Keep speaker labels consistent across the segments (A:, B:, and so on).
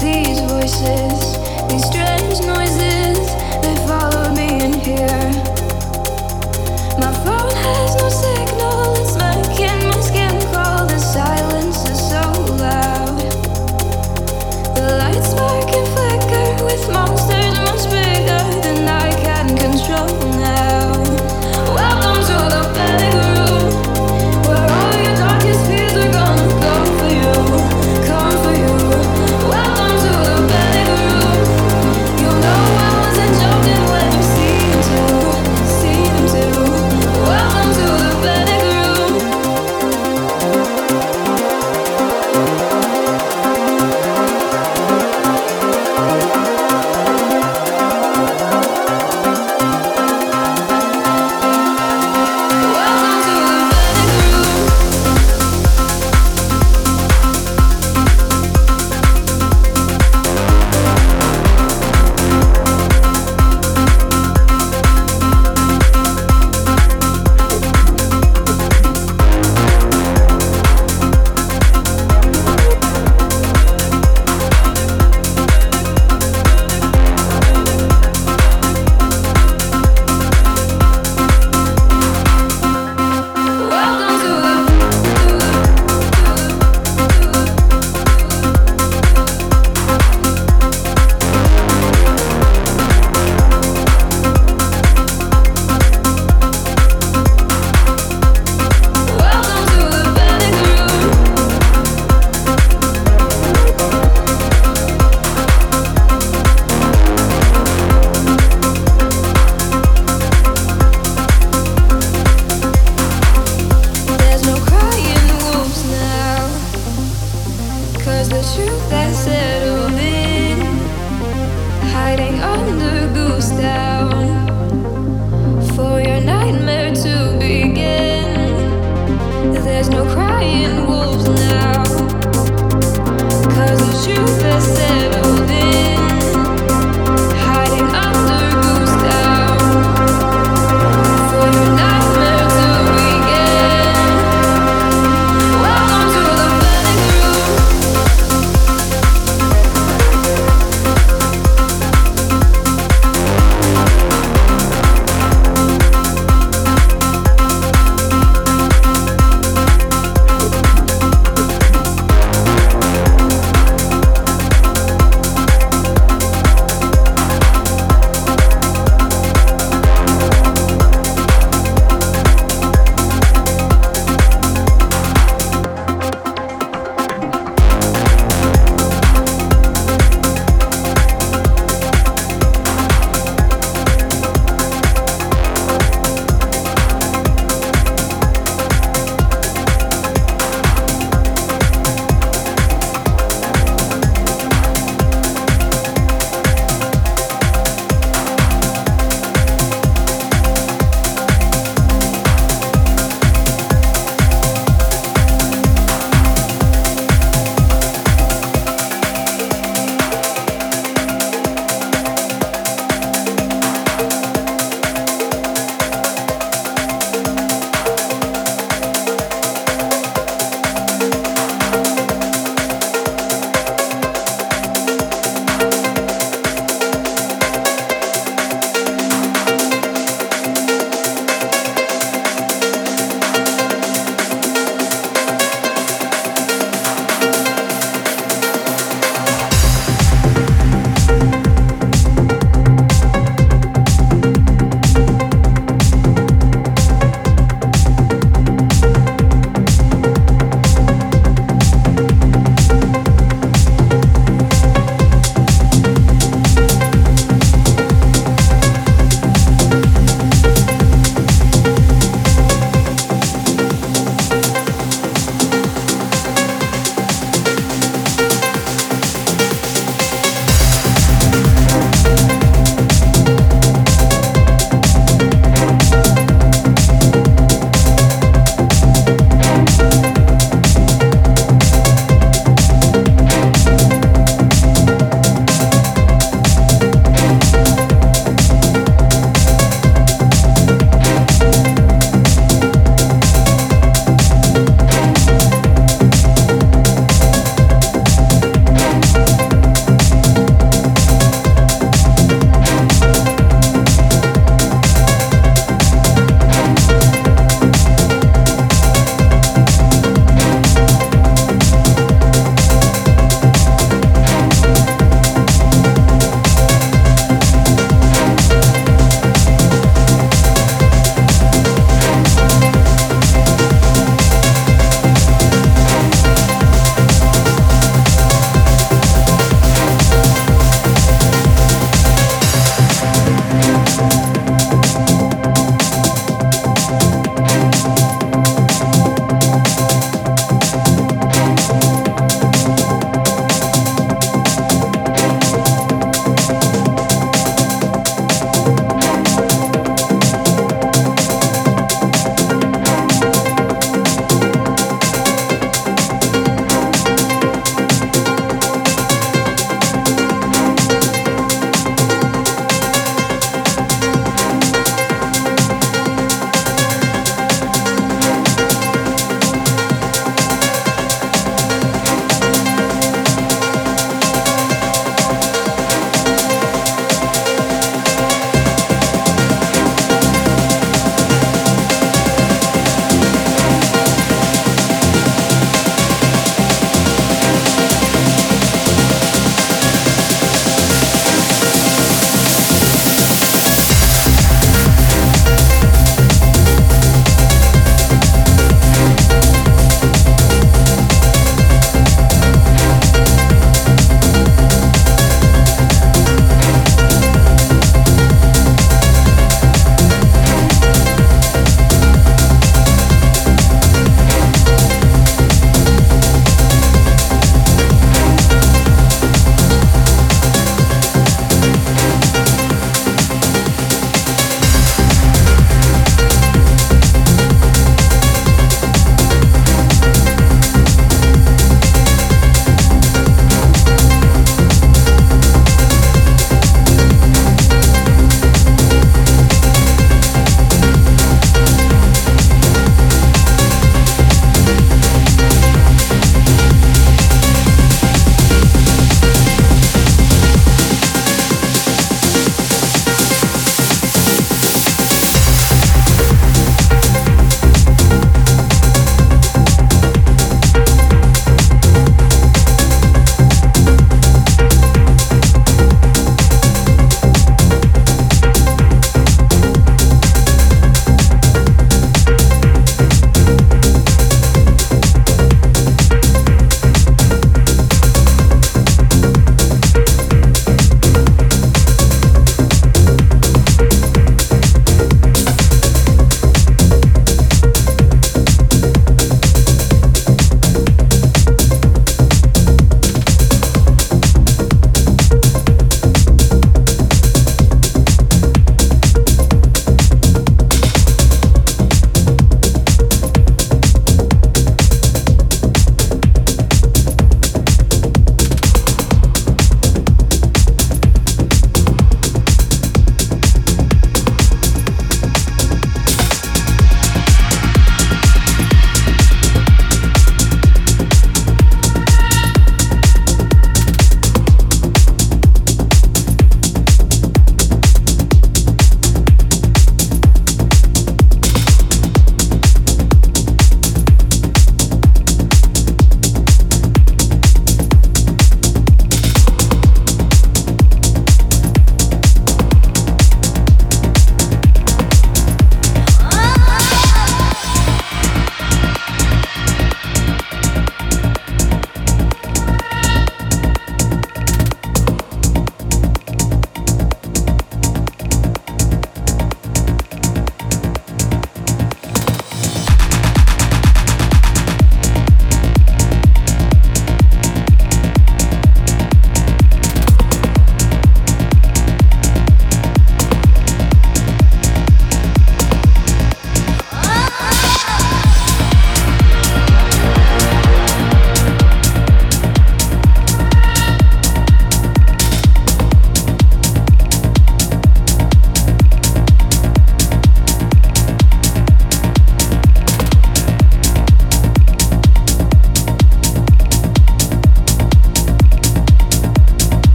A: these voices, these strange noises, they follow me in here. Cause the truth has settled in, hiding under goose down. For your nightmare to begin, there's no crying wolves now. Cause the truth has settled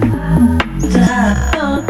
A: da, da.